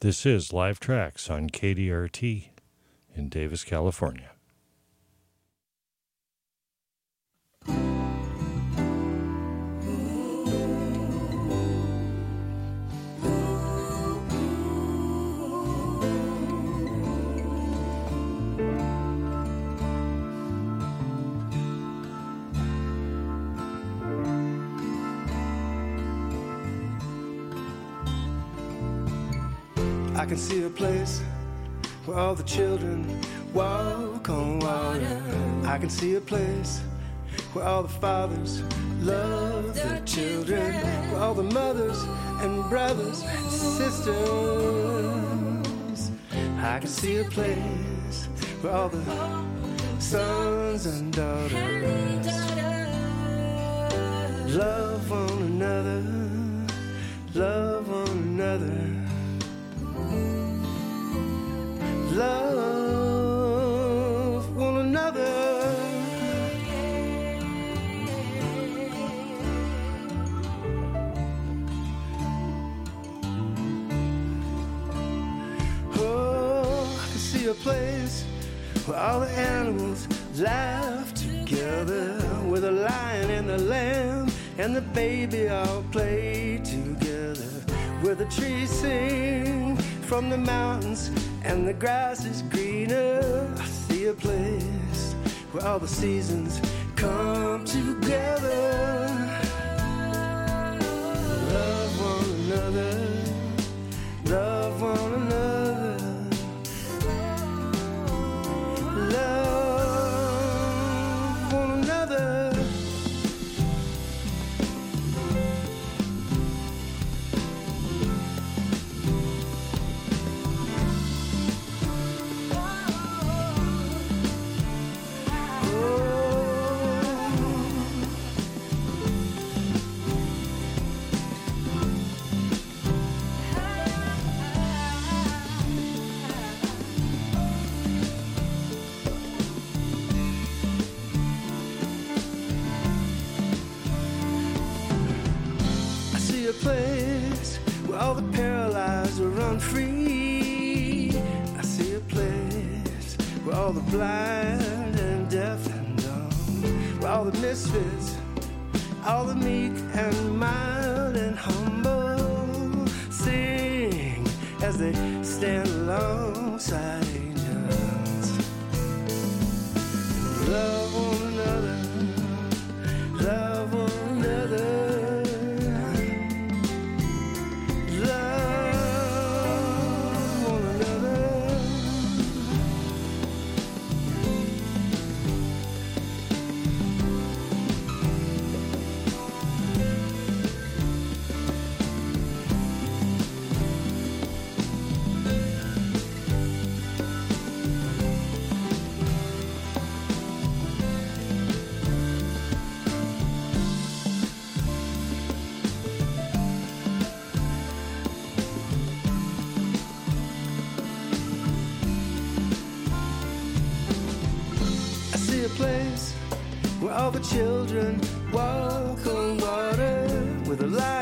This is Live Tracks on KDRT in Davis, California. All the children walk on water. I can see a place where all the fathers love their children, where all the mothers and brothers and sisters. I can see a place where all the sons and daughters love one another, love one another. All the animals laugh together, with a lion and a lamb and the baby all play together, where the trees sing from the mountains and the grass is greener. I see a place where all the seasons come together. Love one another, love one children walk on water, with a lion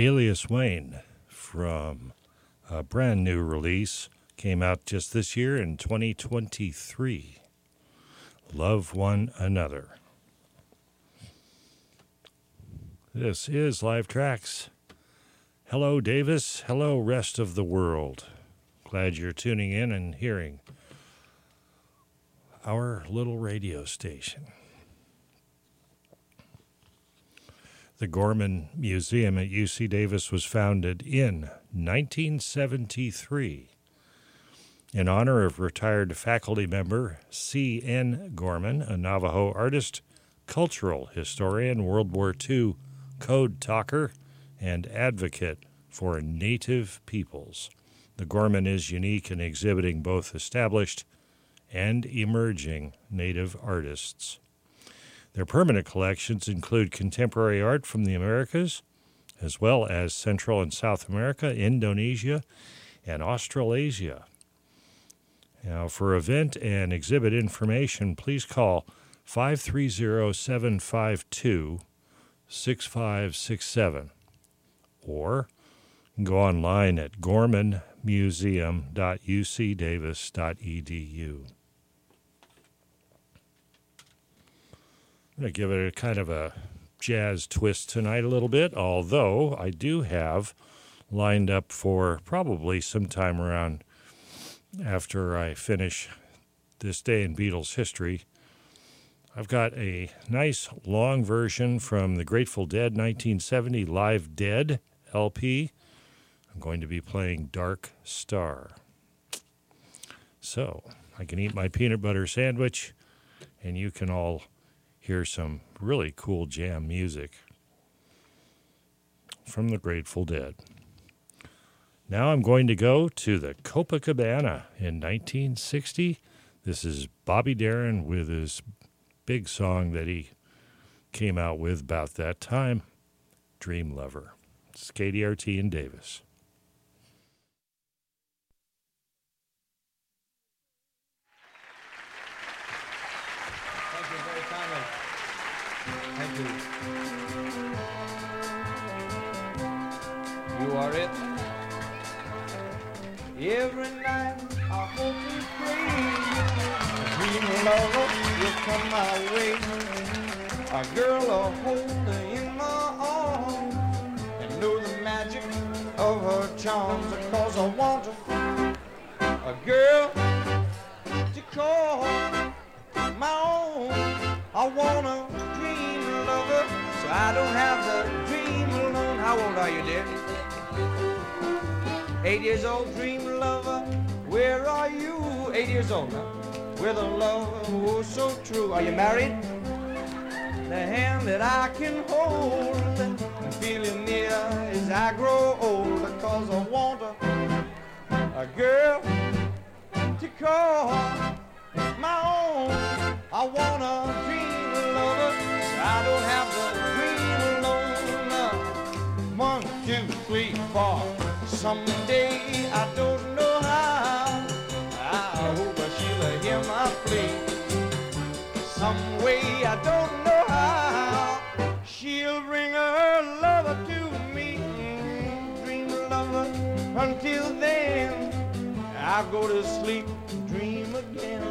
Alias Wayne from a brand new release, Came out just this year in 2023. Love One Another. This is Live Tracks. Hello, Davis. Hello, rest of the world. Glad you're tuning in and hearing our little radio station. The Gorman Museum at UC Davis was founded in 1973 in honor of retired faculty member C.N. Gorman, a Navajo artist, cultural historian, World War II code talker, and advocate for Native peoples. The Gorman is unique in exhibiting both established and emerging Native artists. Their permanent collections include contemporary art from the Americas, as well as Central and South America, Indonesia, and Australasia. Now, for event and exhibit information, please call 530 752 6567 or go online at gormanmuseum.ucdavis.edu. I'm going to give it a kind of a jazz twist tonight, a little bit, although I do have lined up for probably sometime around after I finish this day in Beatles history. I've got a nice long version from the Grateful Dead 1970 Live Dead LP. I'm going to be playing Dark Star. So I can eat my peanut butter sandwich, and you can all hear some really cool jam music from the Grateful Dead. Now I'm going to go to the Copacabana in 1960. This is Bobby Darin with his big song that he came out with about that time Dream Lover. It's KDRT and Davis. Thank you very kindly. Thank you. You are it. Every night I hope and pray a dream lover will come my way. A girl will hold her in my arms and know the magic of her charms. Cause I want her, a girl to call my own. I want so I don't have to dream alone. How old are you, dear? Eight years old, dream lover, where are you? Eight years old now, with a love oh so true. Are you married? The hand that I can hold and feel you near as I grow old, cause I want a, a girl to call my own. I want a dream I don't have to dream alone. One, two, three, four. Someday I don't know how. I hope she'll hear my plea. Some way I don't know how. She'll bring her lover to me. Dream lover until then. I go to sleep, dream again.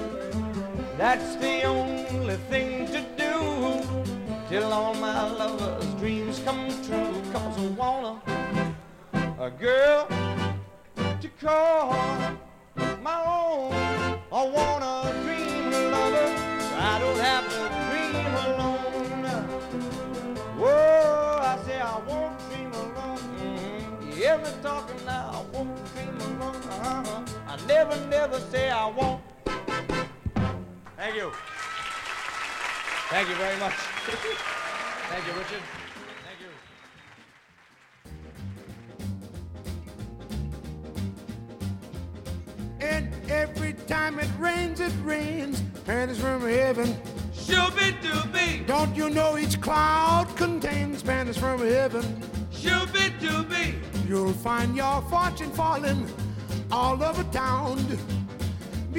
That's the only thing to do till all my lovers' dreams come true. Cause I want a, girl to call my own. I want a dream a lover I don't have to dream alone. Whoa, I say I won't dream alone. Mm-hmm. You hear me talking now? I won't dream alone. Uh-huh. I never, never say I won't. Thank you. Thank you very much. Thank you, Richard. Thank you. And every time it rains, it rains. Panties from heaven. Shooby dooby, Don't you know each cloud contains panties from heaven? shooby dooby. You'll find your fortune falling all over town.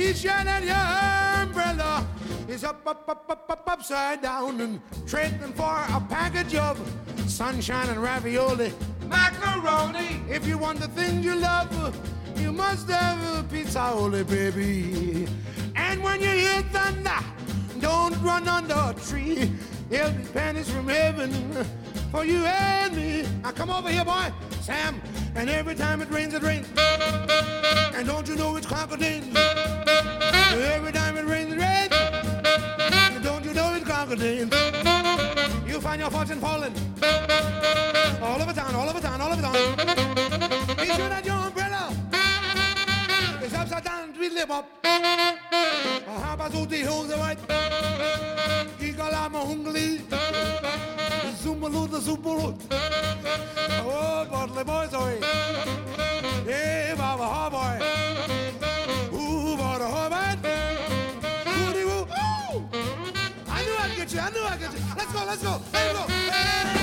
Be your umbrella is up, up, up, up, up, upside down and trading for a package of sunshine and ravioli. Macaroni, If you want the things you love, You must have a pizza, holy baby. And when you hear thunder, don't run under a tree. There'll be pennies from heaven for you and me. Now come over here, boy, Sam. And every time it rains, it rains. And don't you know it's crocodile? Every time it rains, it rains. And don't you know it's crocodile? You'll find your fortune falling. All over town, all over town, all over town. Be sure that your umbrella is upside down, tweedle up. Habas ut i huset white. Igalama hungli. Zumbaluda zumbalut. Oh, Bodley boys, oi. Hey, Baba, ha boy. Ooh, Baba, ha man. Woody woo. I knew I'd get you. I knew I'd get you. Let's go, let's go. You go. Hey.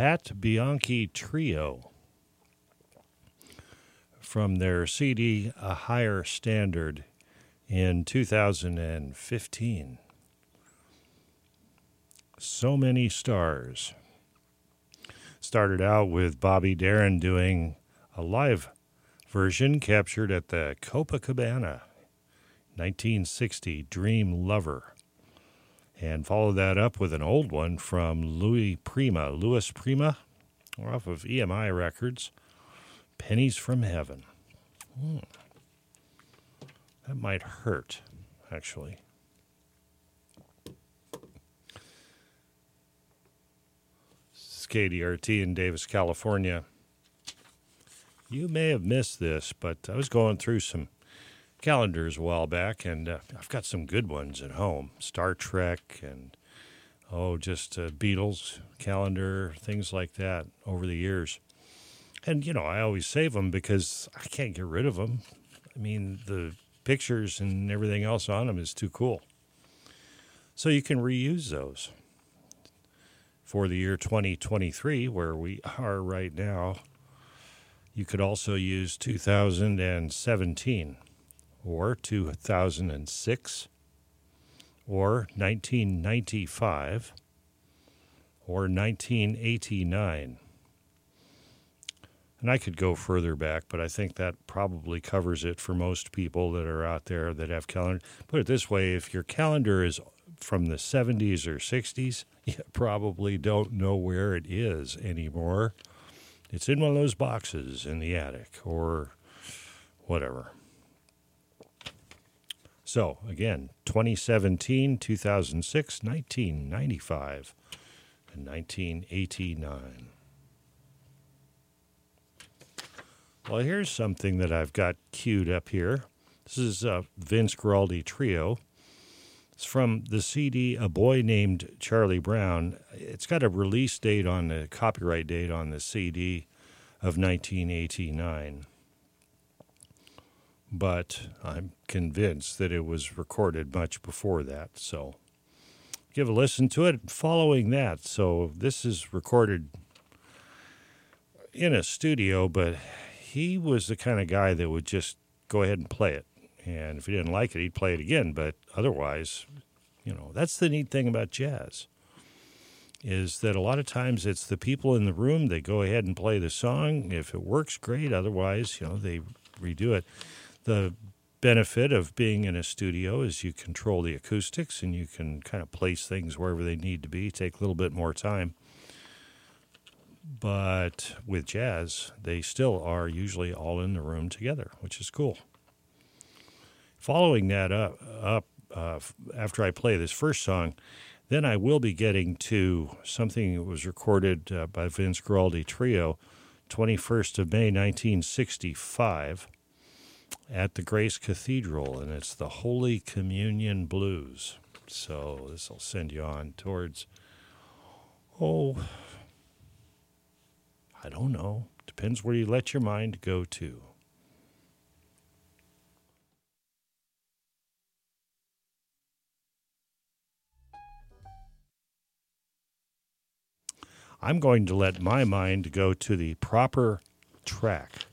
Pat Bianchi Trio from their CD A Higher Standard in 2015. So many stars. Started out with Bobby Darin doing a live version captured at the Copacabana 1960 Dream Lover and followed that up with an old one from Louis Prima, Louis Prima, off of EMI Records, Pennies from Heaven. Hmm. That might hurt, actually. This is KDRT in Davis, California. You may have missed this, but I was going through some calendars a while back, and uh, I've got some good ones at home Star Trek and, oh, just uh, Beatles calendar, things like that over the years. And, you know, I always save them because I can't get rid of them. I mean, the pictures and everything else on them is too cool. So you can reuse those. For the year 2023, where we are right now, you could also use 2017 or 2006 or 1995 or 1989. And I could go further back, but I think that probably covers it for most people that are out there that have calendar. Put it this way if your calendar is from the 70s or 60s, you probably don't know where it is anymore. It's in one of those boxes in the attic or whatever. So, again, 2017, 2006, 1995, and 1989. Well, here's something that I've got queued up here. This is a Vince Guaraldi Trio. It's from the CD A Boy Named Charlie Brown. It's got a release date on the copyright date on the CD of 1989. But I'm convinced that it was recorded much before that. So give a listen to it following that. So this is recorded in a studio, but he was the kind of guy that would just go ahead and play it. And if he didn't like it, he'd play it again. But otherwise, you know, that's the neat thing about jazz is that a lot of times it's the people in the room they go ahead and play the song if it works great otherwise you know they redo it the benefit of being in a studio is you control the acoustics and you can kind of place things wherever they need to be take a little bit more time. But with jazz they still are usually all in the room together which is cool. Following that up, up uh, after i play this first song then I will be getting to something that was recorded uh, by Vince Guaraldi Trio, 21st of May, 1965, at the Grace Cathedral, and it's the Holy Communion Blues. So this will send you on towards, oh, I don't know. Depends where you let your mind go to. I'm going to let my mind go to the proper track.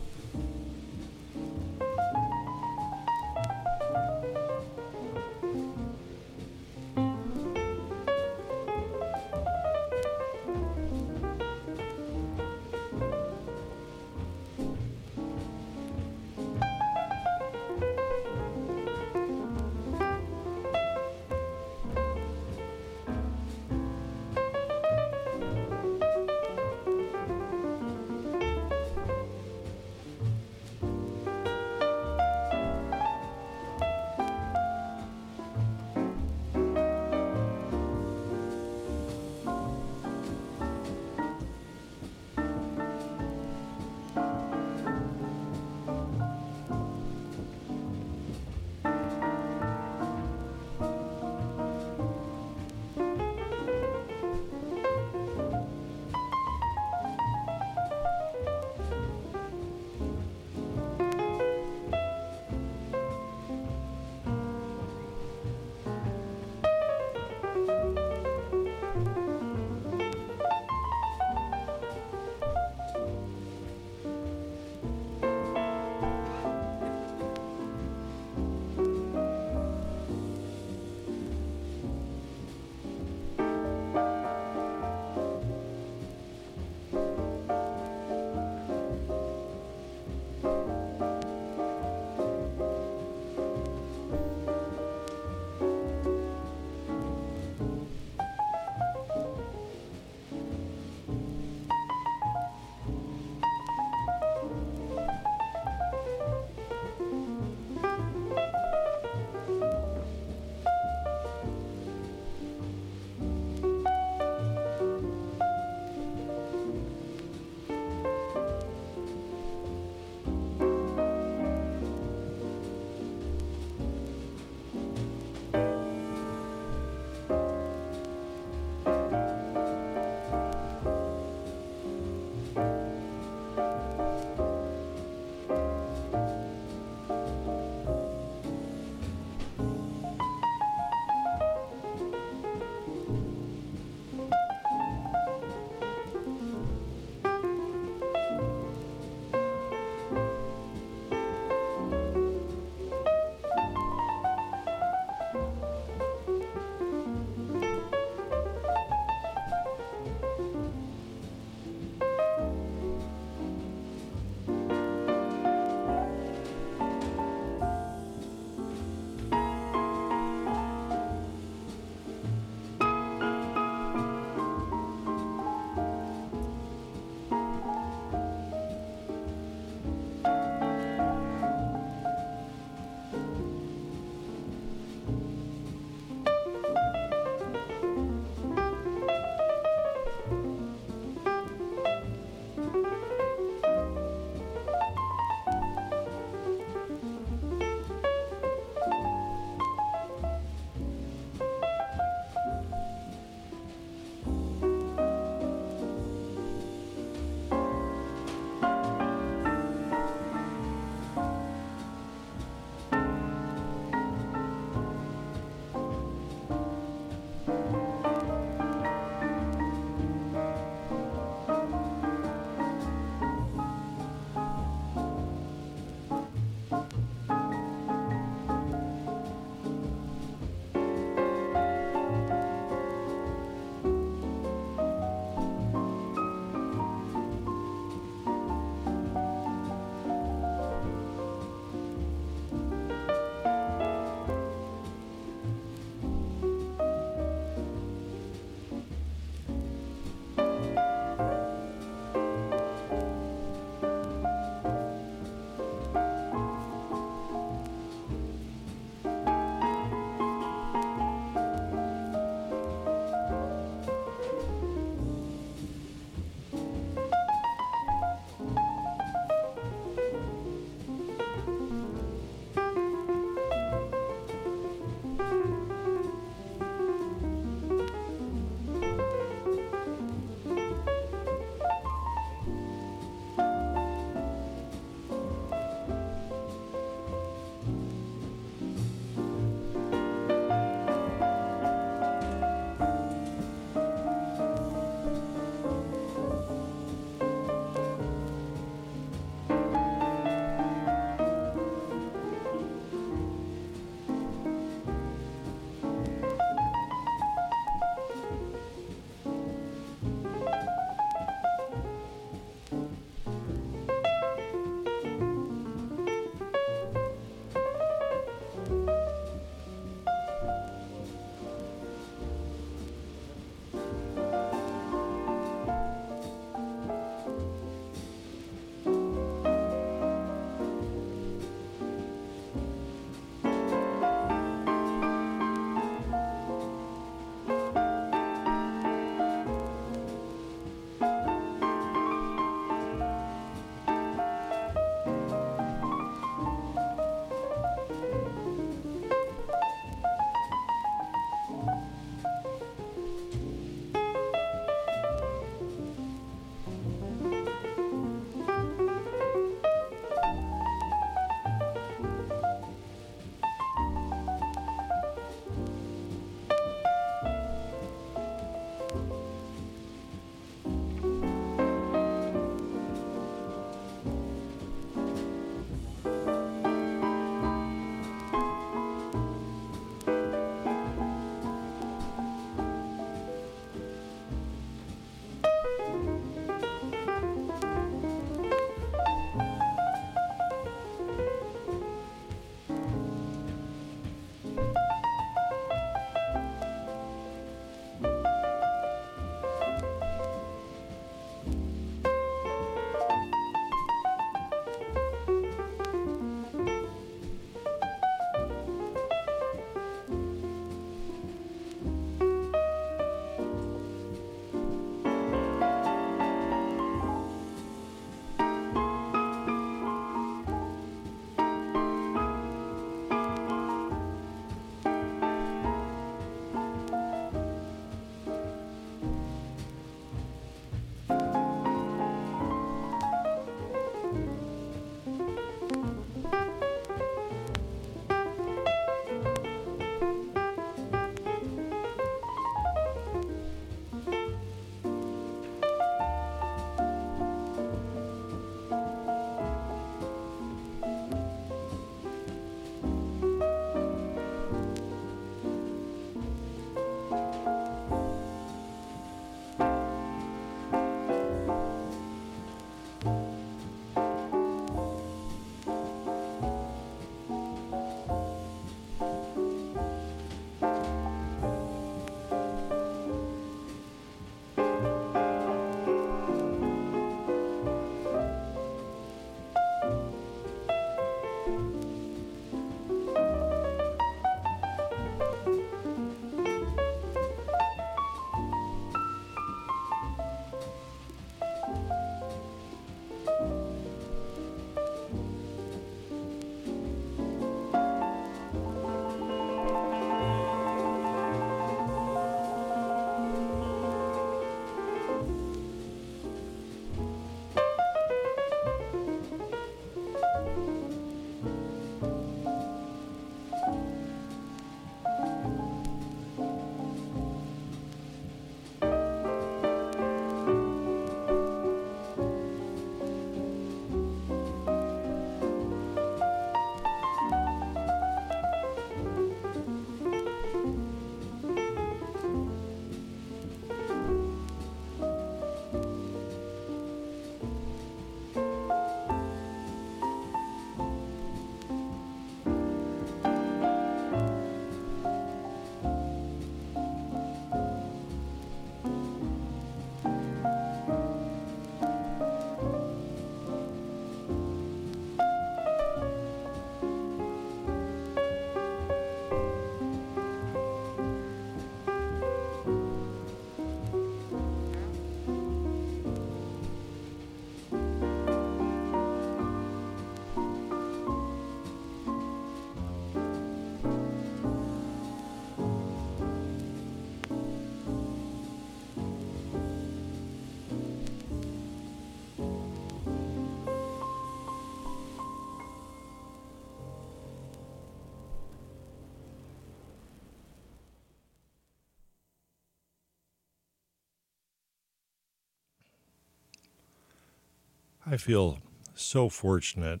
I feel so fortunate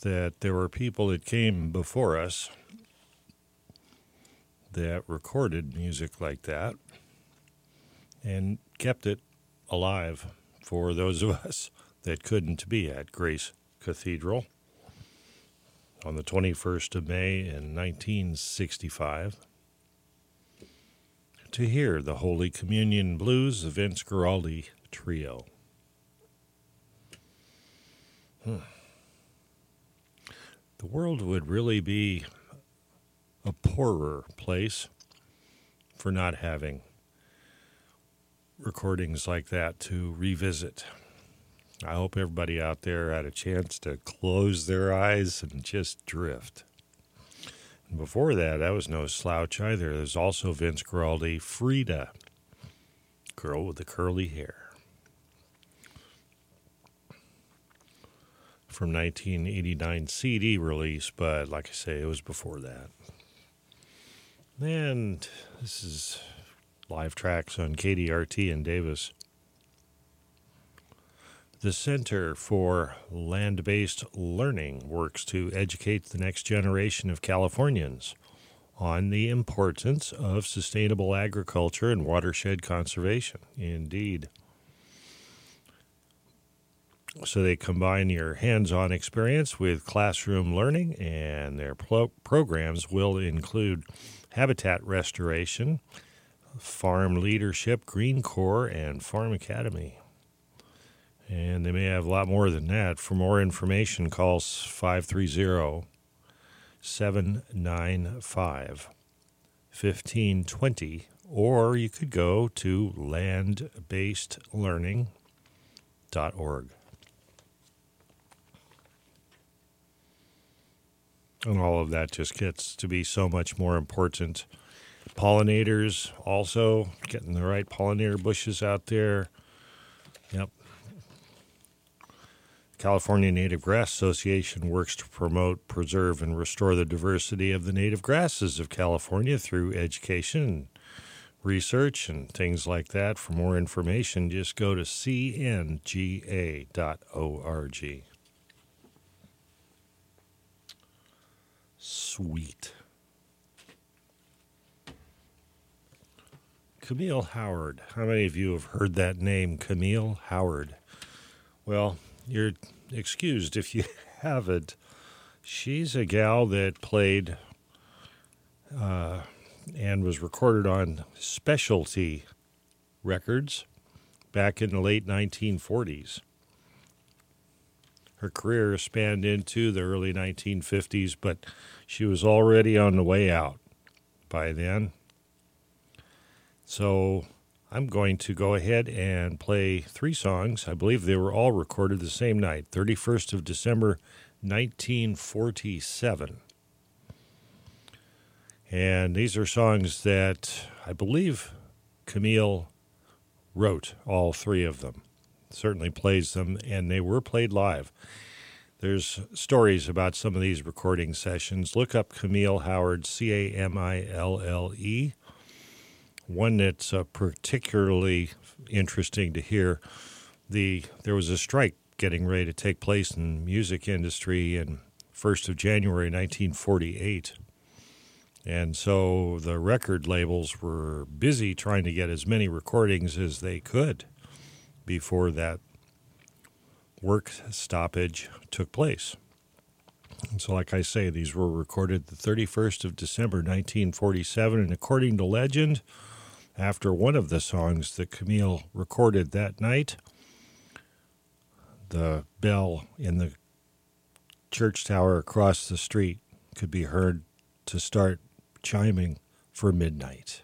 that there were people that came before us that recorded music like that and kept it alive for those of us that couldn't be at Grace Cathedral on the 21st of May in 1965 to hear the Holy Communion Blues, the Vince Guaraldi Trio. Hmm. The world would really be a poorer place for not having recordings like that to revisit. I hope everybody out there had a chance to close their eyes and just drift. And before that, that was no slouch either. There's also Vince Guaraldi, Frieda, girl with the curly hair. From 1989 CD release, but like I say, it was before that. And this is live tracks on KDRT in Davis. The Center for Land Based Learning works to educate the next generation of Californians on the importance of sustainable agriculture and watershed conservation. Indeed. So they combine your hands on experience with classroom learning, and their pro- programs will include habitat restoration, farm leadership, Green Corps, and Farm Academy. And they may have a lot more than that. For more information, call 530 795 1520, or you could go to landbasedlearning.org. And all of that just gets to be so much more important. Pollinators also getting the right pollinator bushes out there. Yep. California Native Grass Association works to promote, preserve, and restore the diversity of the native grasses of California through education, research, and things like that. For more information, just go to cnga.org. Sweet. Camille Howard. How many of you have heard that name, Camille Howard? Well, you're excused if you haven't. She's a gal that played uh, and was recorded on specialty records back in the late 1940s. Her career spanned into the early 1950s, but she was already on the way out by then. So I'm going to go ahead and play three songs. I believe they were all recorded the same night, 31st of December, 1947. And these are songs that I believe Camille wrote, all three of them. Certainly plays them, and they were played live. There's stories about some of these recording sessions. Look up Camille Howard, C A M I L L E one that's uh, particularly interesting to hear. The there was a strike getting ready to take place in the music industry in 1st of January 1948. And so the record labels were busy trying to get as many recordings as they could before that work stoppage took place. And so, like I say, these were recorded the 31st of December 1947. And according to legend, after one of the songs that Camille recorded that night. The bell in the church tower across the street could be heard to start chiming for midnight.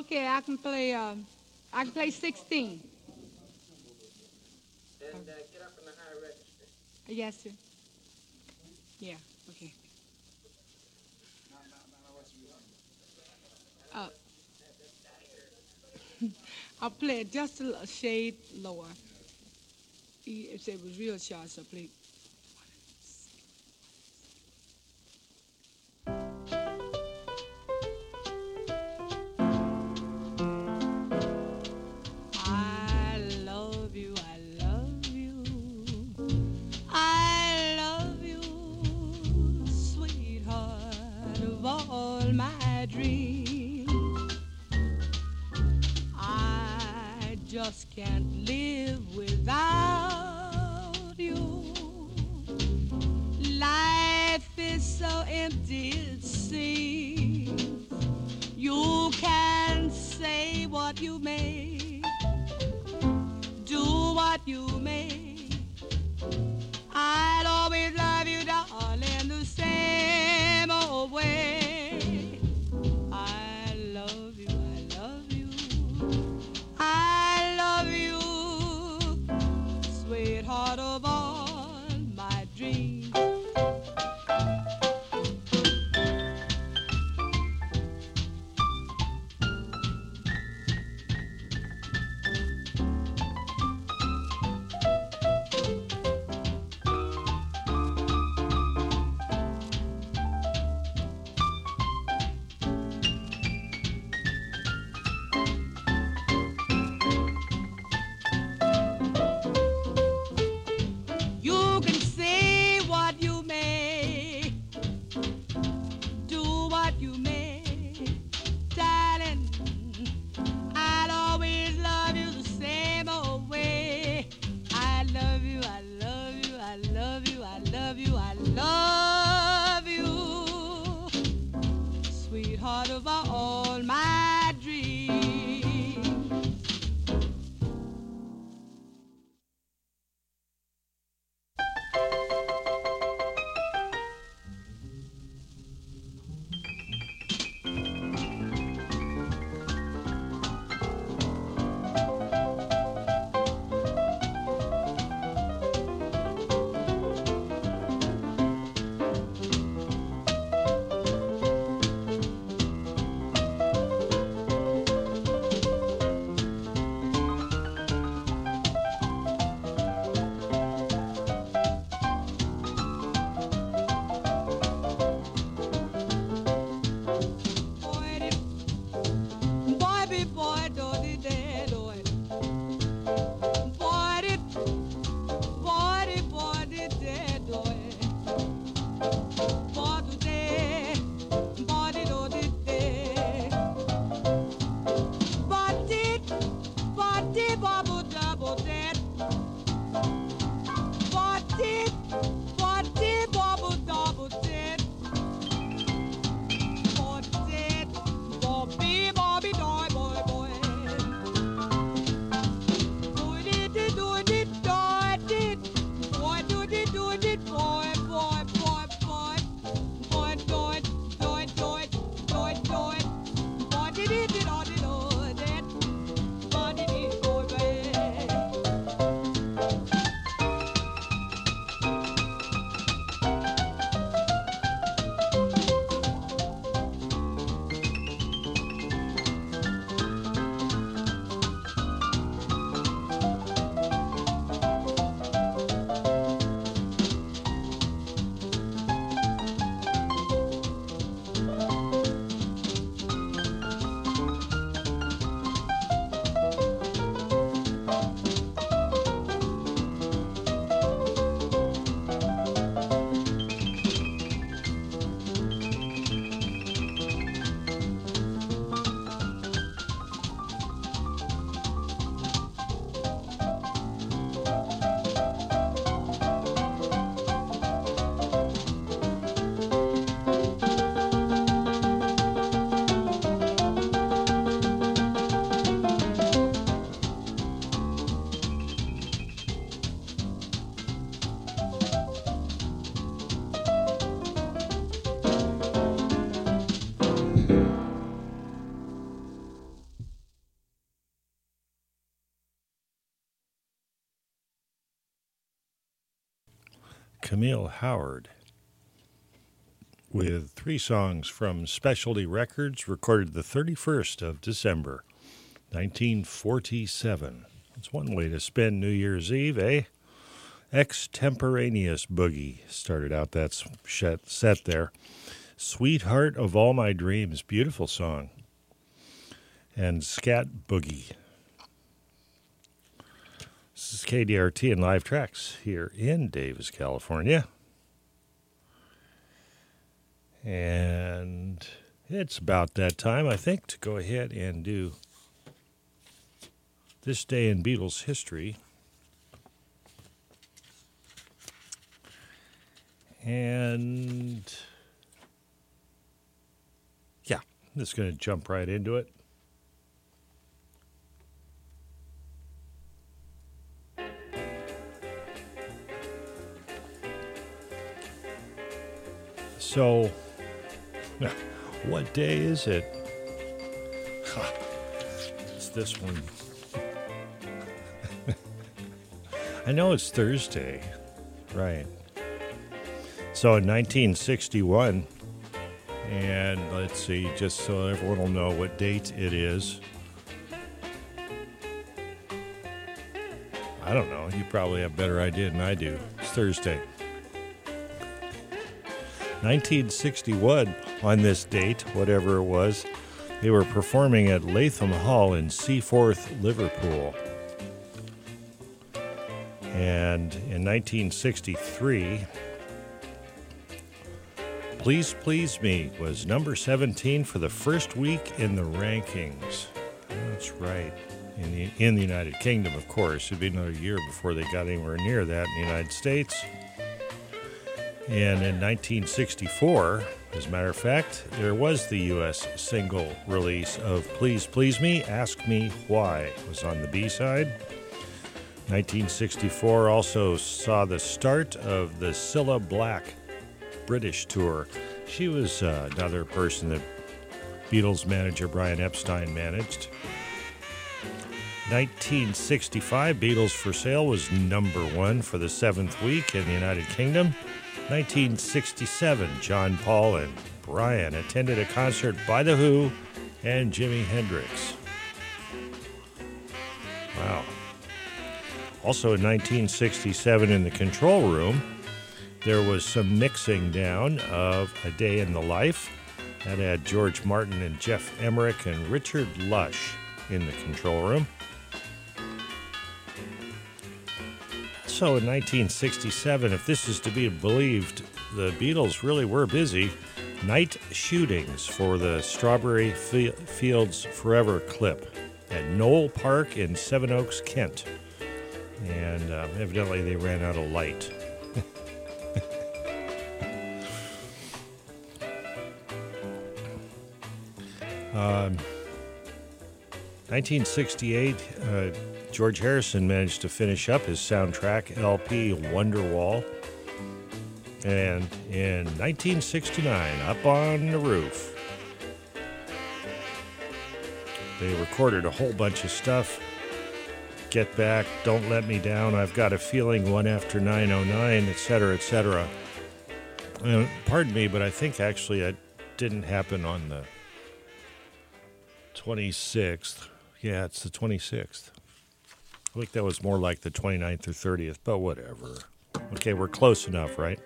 Okay, I can play. Uh, I can play 16. And uh, get up in the high register. Yes, sir. Yeah. Okay. Uh, I'll play just a shade lower. If it was real sharp, so play. Camille Howard with three songs from Specialty Records recorded the 31st of December, 1947. It's one way to spend New Year's Eve, eh? Extemporaneous Boogie started out that set there. Sweetheart of All My Dreams, beautiful song. And Scat Boogie. This is KDRT and Live Tracks here in Davis, California. And it's about that time, I think, to go ahead and do this day in Beatles history. And yeah, I'm just going to jump right into it. So, what day is it? It's this one. I know it's Thursday. Right. So in 1961, and let's see, just so everyone will know what date it is. I don't know. You probably have a better idea than I do. It's Thursday. 1961, on this date, whatever it was, they were performing at Lathom Hall in Seaforth, Liverpool. And in 1963, Please Please Me was number 17 for the first week in the rankings. That's right. In the, in the United Kingdom, of course. It'd be another year before they got anywhere near that in the United States. And in 1964, as a matter of fact, there was the U.S. single release of Please Please Me, Ask Me Why, it was on the B side. 1964 also saw the start of the Cilla Black British tour. She was uh, another person that Beatles manager Brian Epstein managed. 1965, Beatles for Sale was number one for the seventh week in the United Kingdom. 1967, John Paul and Brian attended a concert by The Who and Jimi Hendrix. Wow. Also in 1967, in the control room, there was some mixing down of A Day in the Life. That had George Martin and Geoff Emerick and Richard Lush in the control room. Also in 1967, if this is to be believed, the Beatles really were busy. Night shootings for the Strawberry Fields Forever clip at Knole Park in Sevenoaks, Kent. And uh, evidently they ran out of light. um, 1968, uh, George Harrison managed to finish up his soundtrack LP Wonderwall. And in 1969, Up on the Roof, they recorded a whole bunch of stuff. Get Back, Don't Let Me Down, I've Got a Feeling, One After 909, etc., etc. Uh, pardon me, but I think actually it didn't happen on the 26th. Yeah, it's the 26th. I think that was more like the 29th or 30th, but whatever. Okay, we're close enough, right?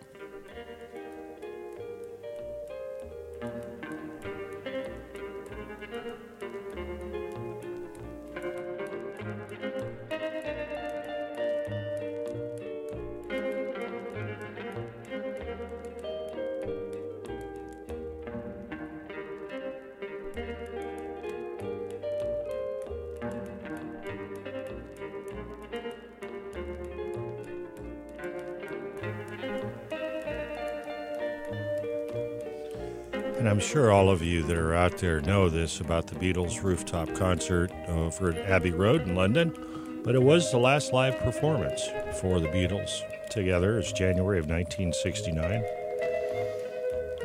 Of you that are out there know this about the Beatles rooftop concert over at Abbey Road in London, but it was the last live performance for the Beatles together. It's January of 1969.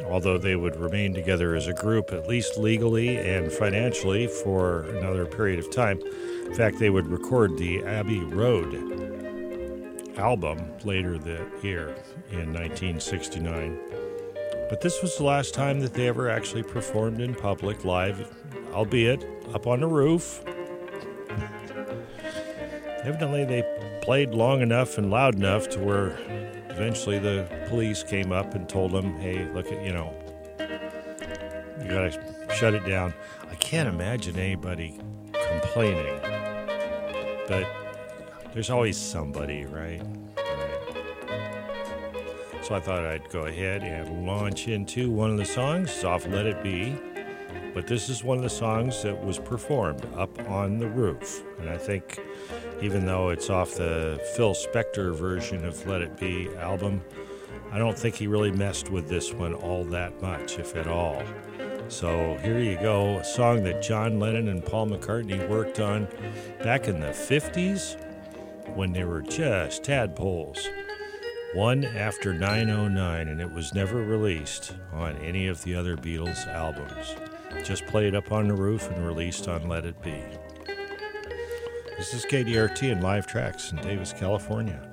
Although they would remain together as a group, at least legally and financially, for another period of time. In fact, they would record the Abbey Road album later that year in 1969. But this was the last time that they ever actually performed in public live, albeit up on the roof. Evidently, they played long enough and loud enough to where eventually the police came up and told them, hey, look at, you know, you gotta shut it down. I can't imagine anybody complaining, but there's always somebody, right? So I thought I'd go ahead and launch into one of the songs. It's off Let It Be. But this is one of the songs that was performed up on the roof. And I think even though it's off the Phil Spector version of Let It Be album, I don't think he really messed with this one all that much, if at all. So here you go, a song that John Lennon and Paul McCartney worked on back in the 50s when they were just tadpoles. One after 909, and it was never released on any of the other Beatles albums. Just played up on the roof and released on Let It Be. This is KDRT and live tracks in Davis, California.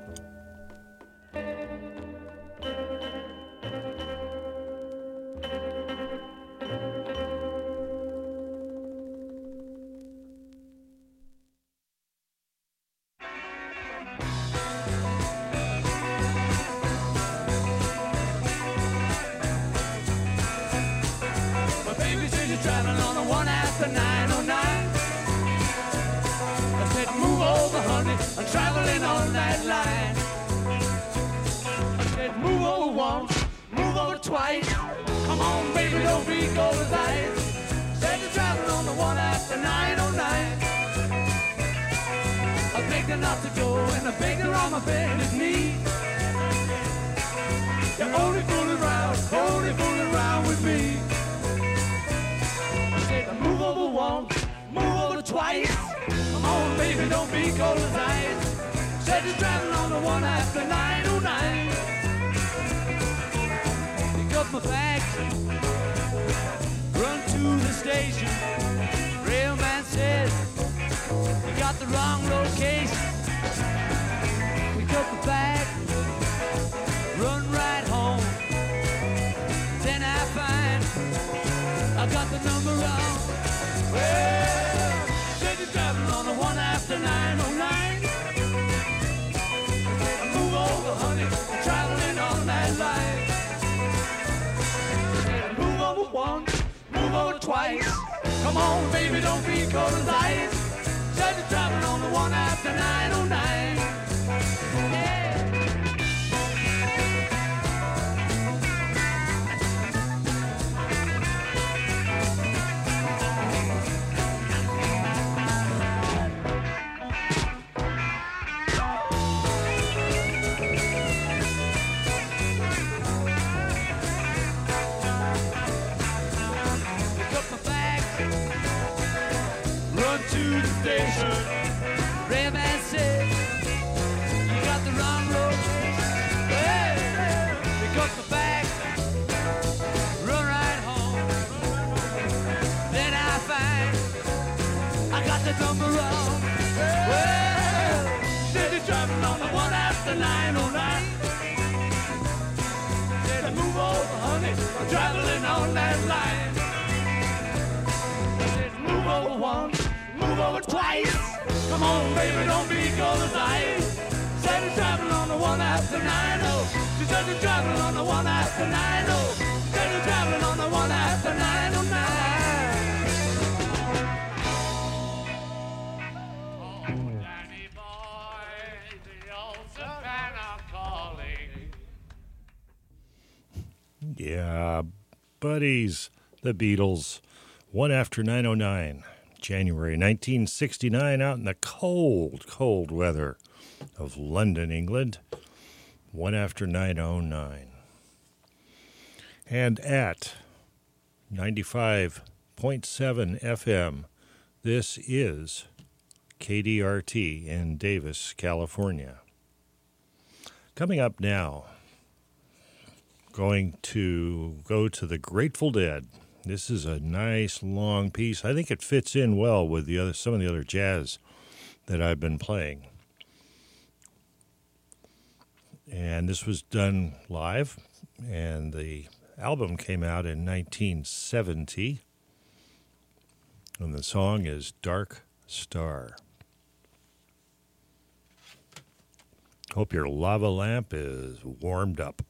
Buddies, the Beatles. One after 909, January 1969, out in the cold, cold weather of London, England. One after 909. And at 95.7 FM, this is KDRT in Davis, California. Coming up now, going to go to the Grateful Dead. This is a nice long piece. I think it fits in well with the other some of the other jazz that I've been playing. And this was done live and the album came out in 1970. And the song is Dark Star. Hope your lava lamp is warmed up.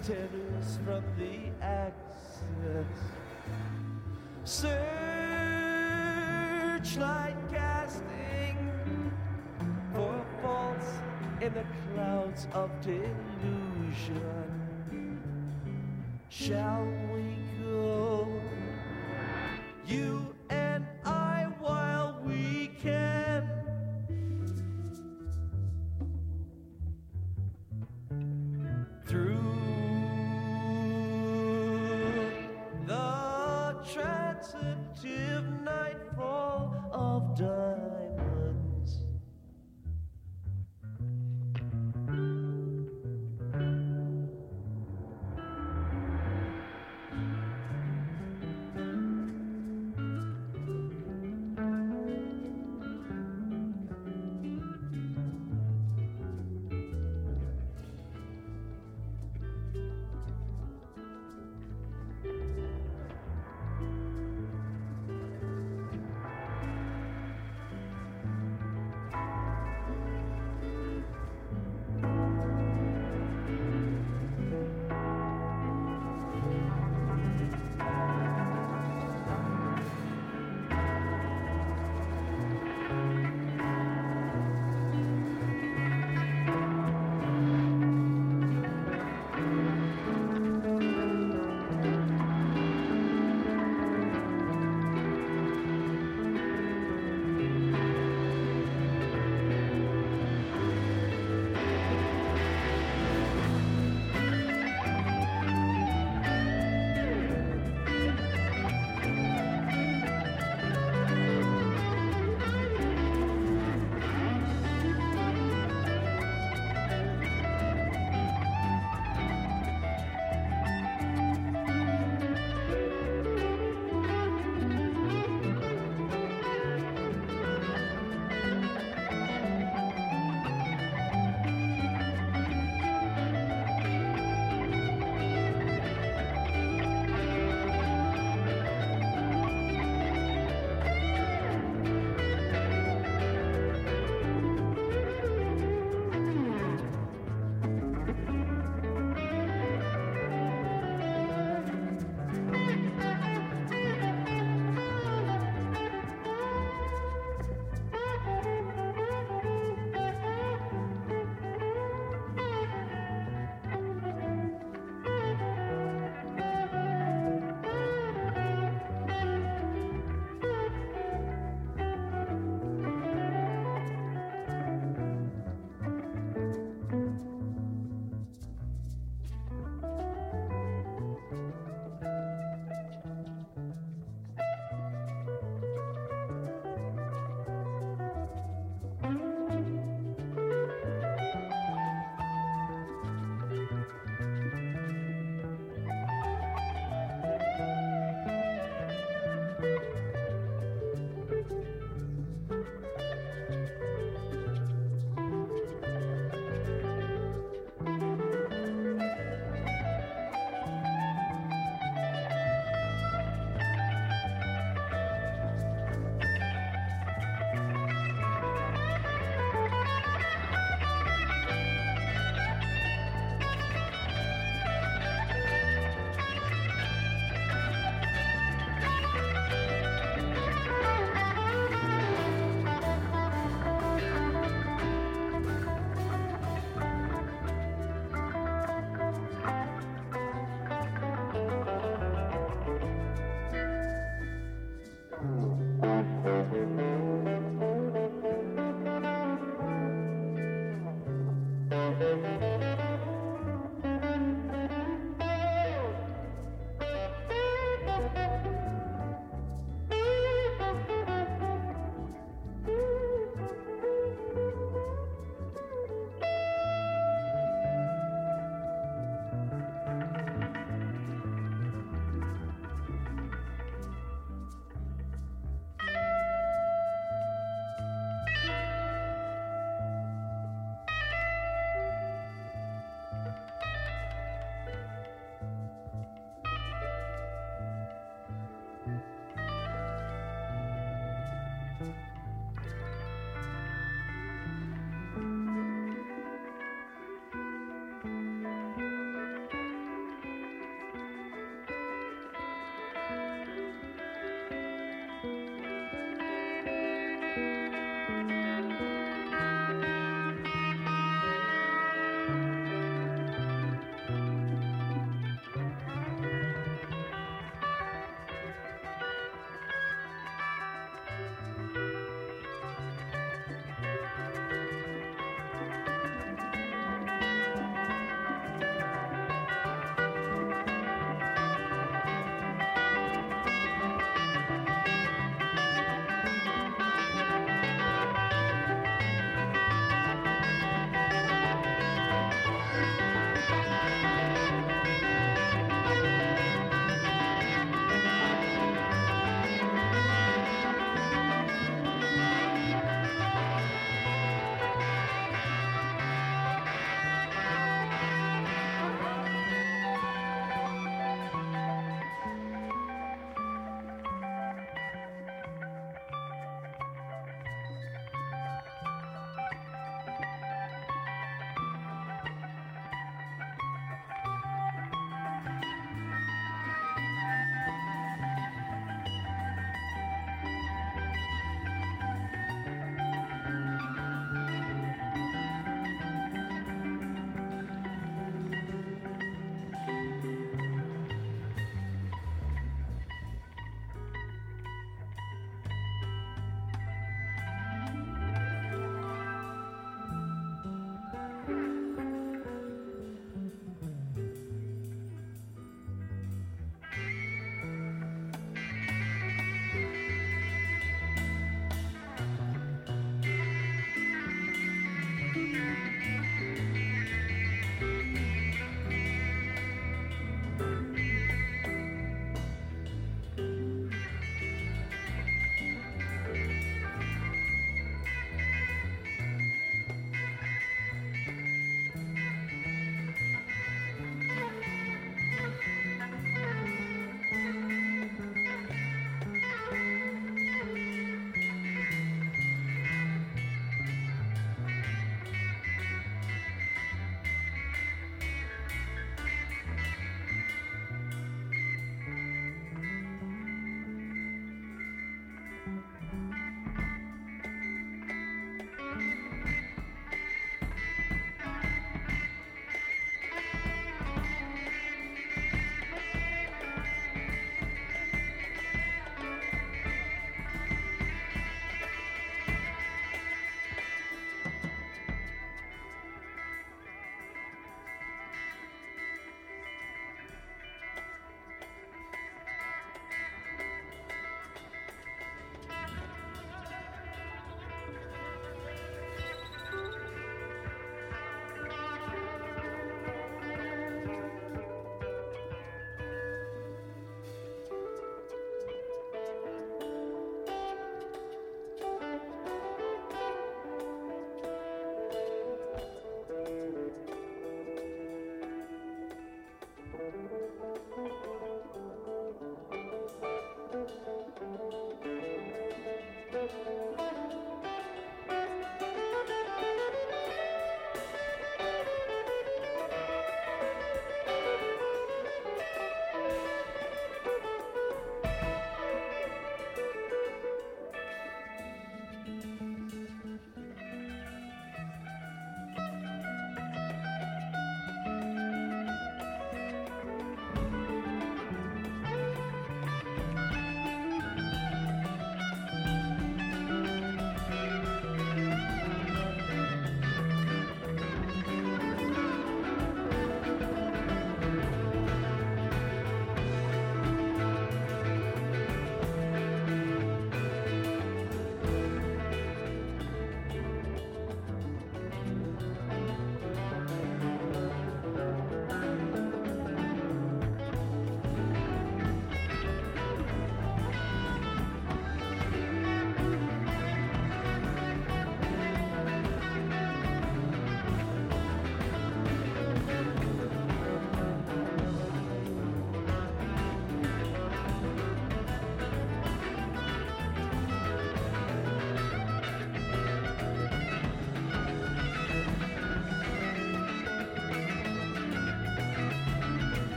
Tears from the axis. Searchlight casting for faults in the clouds of delusion. Shall we go? You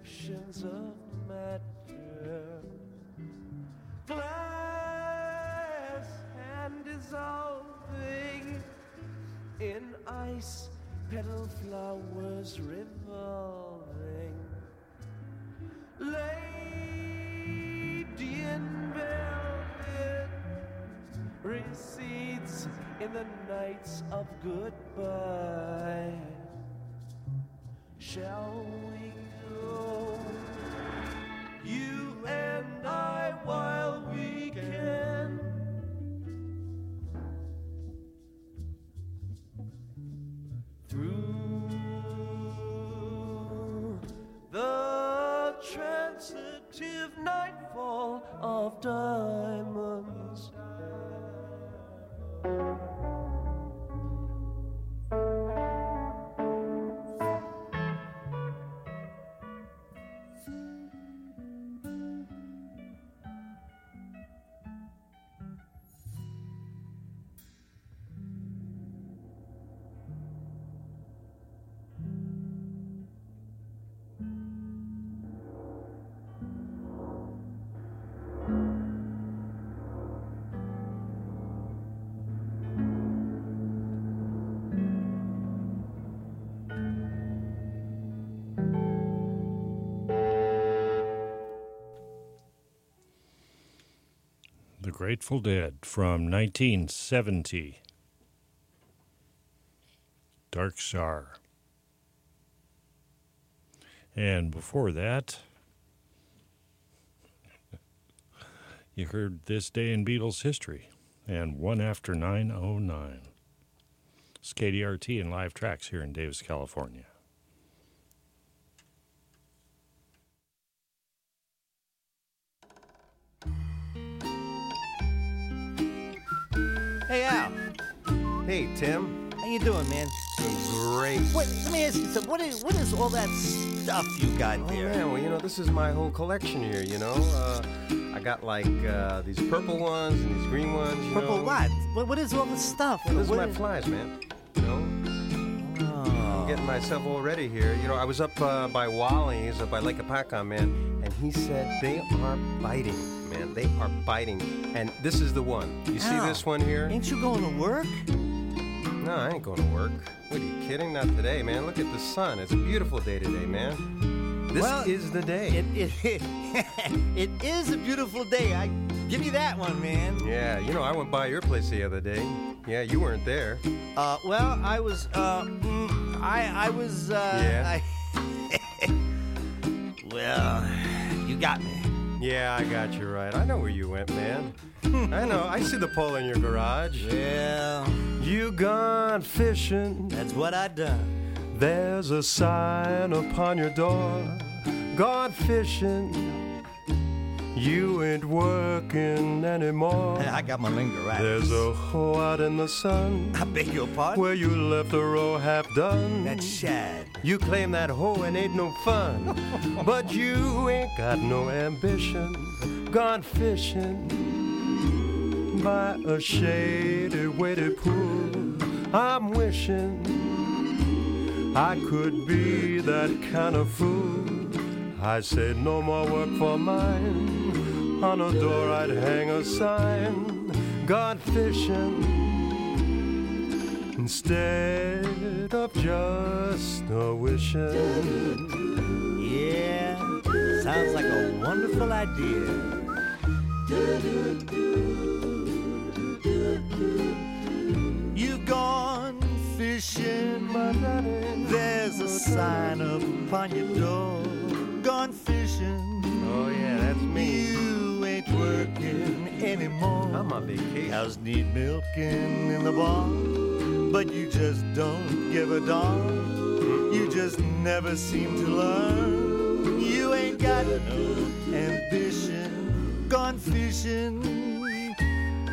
reflections of matter. Glass and dissolving in ice, petal flowers revolving. Lady in velvet recedes in the nights of goodbye. Shall we Grateful Dead from 1970. Dark Star. And before that, you heard This Day in Beatles History and One After 909. It's KDRT and live tracks here in Davis, California. Great. What, let me ask you something. What is what is all that stuff you got there? Oh, man, well, you know, this is my whole collection here, you know. Uh, I got like uh, these purple ones and these green ones, you Purple know. what? what? What is all this stuff? Well, this is my is- flies, man. You know, Oh. I'm getting myself all ready here. You know, I was up uh, by Wally's, uh, by Lake Apaca, man, and he said they are biting, man. They are biting. And this is the one. You see this one here? Ain't you going to work? No, I ain't going to work. What are you kidding? Not today, man. Look at the sun. It's a beautiful day today, man. This Well, is the day. It, it, it is a beautiful day. I give you that one, man. Yeah, you know, I went by your place the other day. Yeah, you weren't there. Uh, well, I was, uh, mm, I, I was, uh, Yeah? I, well, you got me. Yeah, I got you right. I know where you went, man. I know. I see the pole in your garage. Yeah. You gone fishing. that's what I done. There's a sign upon your door. Gone fishing. You ain't working anymore. I got my linger right. There's a hole out in the sun I beg your pardon? where you left a row half done. That's shad. You claim that hoe and ain't no fun, but you ain't got no ambition. Gone fishing by a shady, weighted pool. I'm wishing I could be that kind of fool. I said no more work for mine. On a door I'd hang a sign. Gone fishing instead of just a wishing. Yeah, sounds like a wonderful idea. You've gone fishing. There's a sign up upon your door. Gone fishing. Oh yeah, that's me. You ain't working anymore. I'm on vacation. Cows need milking in the barn, but you just don't give a darn. You just never seem to learn. You ain't got no ambition. Gone fishing.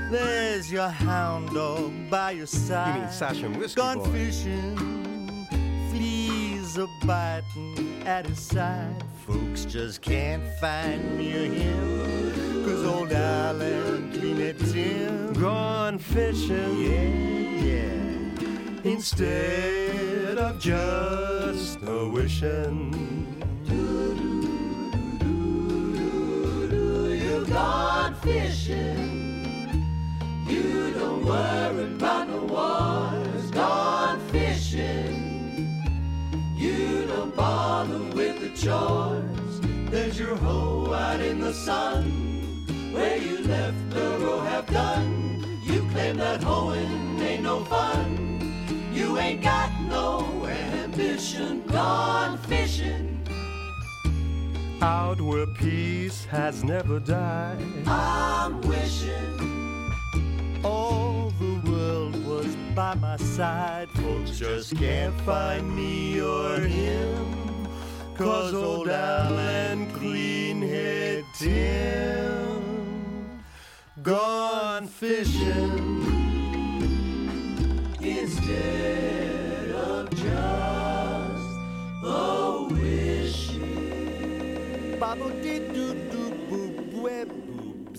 There's your hound dog by your side. You mean Sasha and Whiskey Gone boy. fishing, fleas are biting at his side. Folks just can't find me or him, cause old Island cleaned at Tim. Gone fishing, yeah, yeah. Instead of just a wishing. You gone fishing. You don't worry about no wars, gone fishing. You don't bother with the chores. There's your hoe out in the sun, where you left the row half done. You claim that hoeing ain't no fun. You ain't got no ambition, gone fishing. Out where peace has never died. I'm wishing All the world was by my side. Folks just can't find me or him. Cause old Al and clean head Tim gone fishing. instead of just a wishing. Bobble dee doo doo boop web boop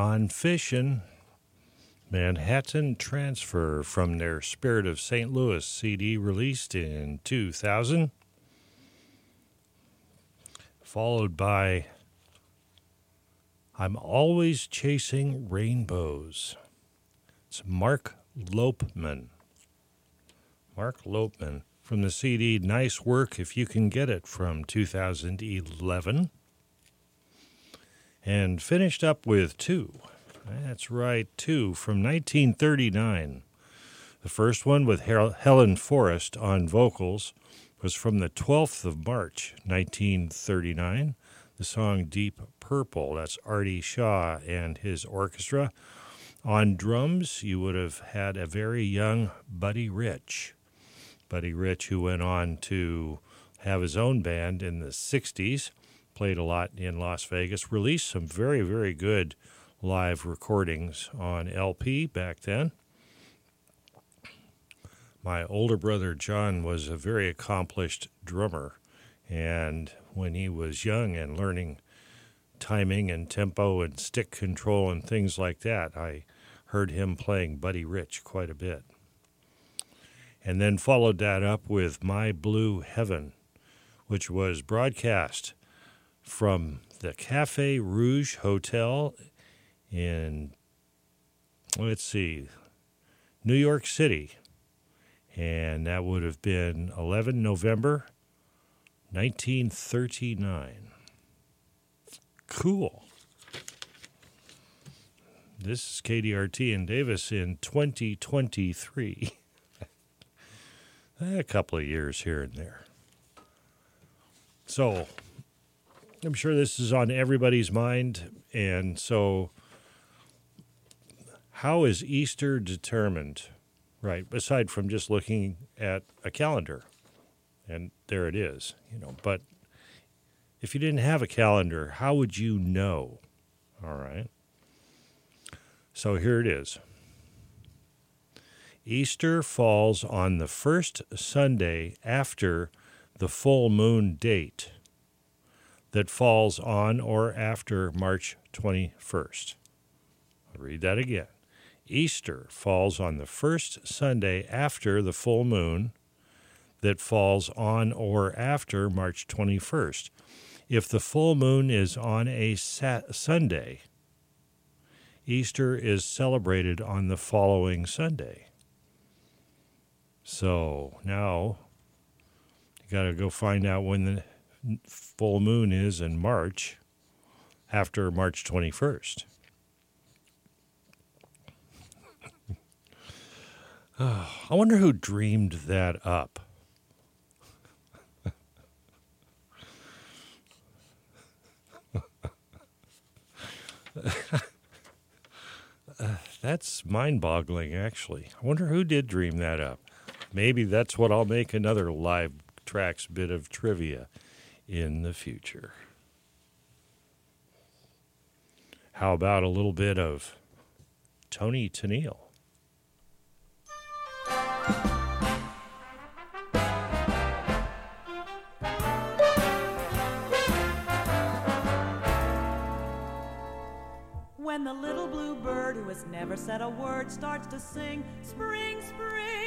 Gone Fishing. Manhattan Transfer from their Spirit of St. Louis CD released in 2000. Followed by I'm Always Chasing Rainbows. It's Mark Lopeman. Mark Lopeman from the CD Nice Work If You Can Get It from 2011. And finished up with two. That's right, two from 1939. The first one with Hel- Helen Forrest on vocals was from the 12th of March, 1939. The song Deep Purple, that's Artie Shaw and his orchestra. On drums, you would have had a very young Buddy Rich. Buddy Rich, who went on to have his own band in the 60s, played a lot in Las Vegas, released some very, very good live recordings on LP back then. My older brother John was a very accomplished drummer, and when he was young and learning timing and tempo and stick control and things like that, I heard him playing Buddy Rich quite a bit. And then followed that up with My Blue Heaven, which was broadcast from the Cafe Rouge Hotel in, let's see, New York City. And that would have been 11 November 1939. Cool. This is KDRT in Davis in 2023. a couple of years here and there. So, I'm sure this is on everybody's mind. And so, how is Easter determined? Right, aside from just looking at a calendar, and there it is, you know. But if you didn't have a calendar, how would you know? All right. So here it is. Easter falls on the first Sunday after the full moon date that falls on or after March 21st. I'll read that again. Easter falls on the first Sunday after the full moon that falls on or after March 21st. If the full moon is on a sat- Sunday, Easter is celebrated on the following Sunday. So now you got to go find out when the full moon is in March after March 21st. Oh, ah, I wonder who dreamed that up. that's mind boggling, actually. I wonder who did dream that up. Maybe that's what I'll make another live tracks bit of trivia in the future. How about a little bit of Toni Tennille? When the little blue bird who has never said a word starts to sing, Spring, spring.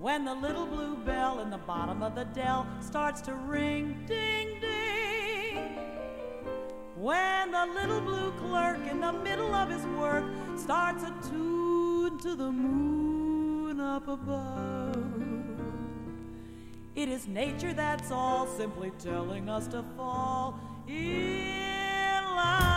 When the little blue bell in the bottom of the dell starts to ring, ding, ding. When the little blue clerk in the middle of his work starts a tune to the moon up above. It is nature that's all simply telling us to fall in love.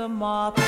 The use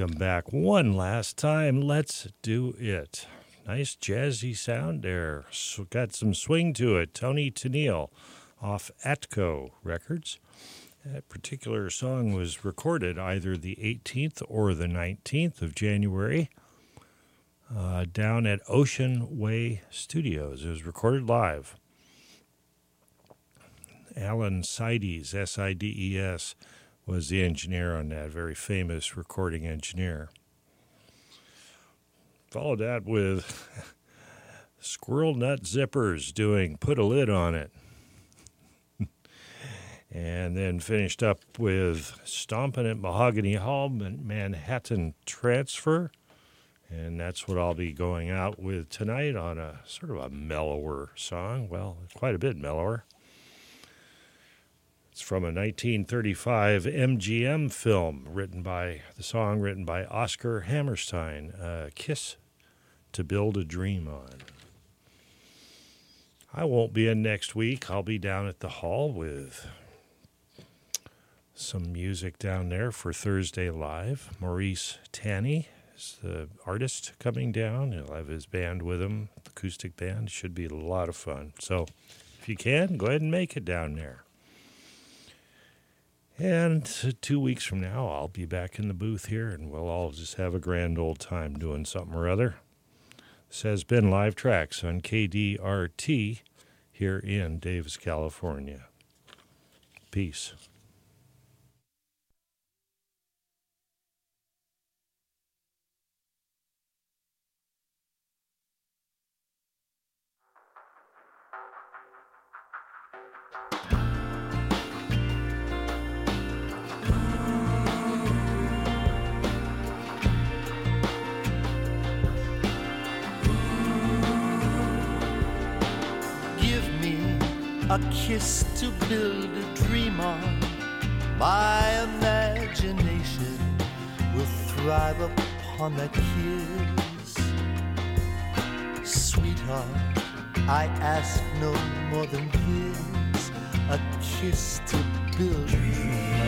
Welcome back one last time. Let's do it. Nice jazzy sound there. So got some swing to it. Toni Tennille off Atco Records. That particular song was recorded either the 18th or the 19th of January uh, down at Ocean Way Studios. It was recorded live. Allen Sides, S I D E S, was the engineer on that, very famous recording engineer. Followed that with Squirrel Nut Zippers doing Put a Lid on It. and then finished up with Stompin' at Mahogany Hall, Man- Manhattan Transfer. And that's what I'll be going out with tonight on a sort of a mellower song. Well, quite a bit mellower. It's from a 1935 MGM film written by the song written by Oscar Hammerstein, uh, "Kiss to Build a Dream On." I won't be in next week. I'll be down at the hall with some music down there for Thursday Live. Maurice Tanny is the artist coming down. He'll have his band with him, acoustic band. Should be a lot of fun. So if you can, go ahead and make it down there. And two weeks from now, I'll be back in the booth here, and we'll all just have a grand old time doing something or other. This has been Live Tracks on KDRT here in Davis, California. Peace. A kiss to build a dream on. My imagination will thrive upon that kiss. Sweetheart, I ask no more than this a kiss to build a dream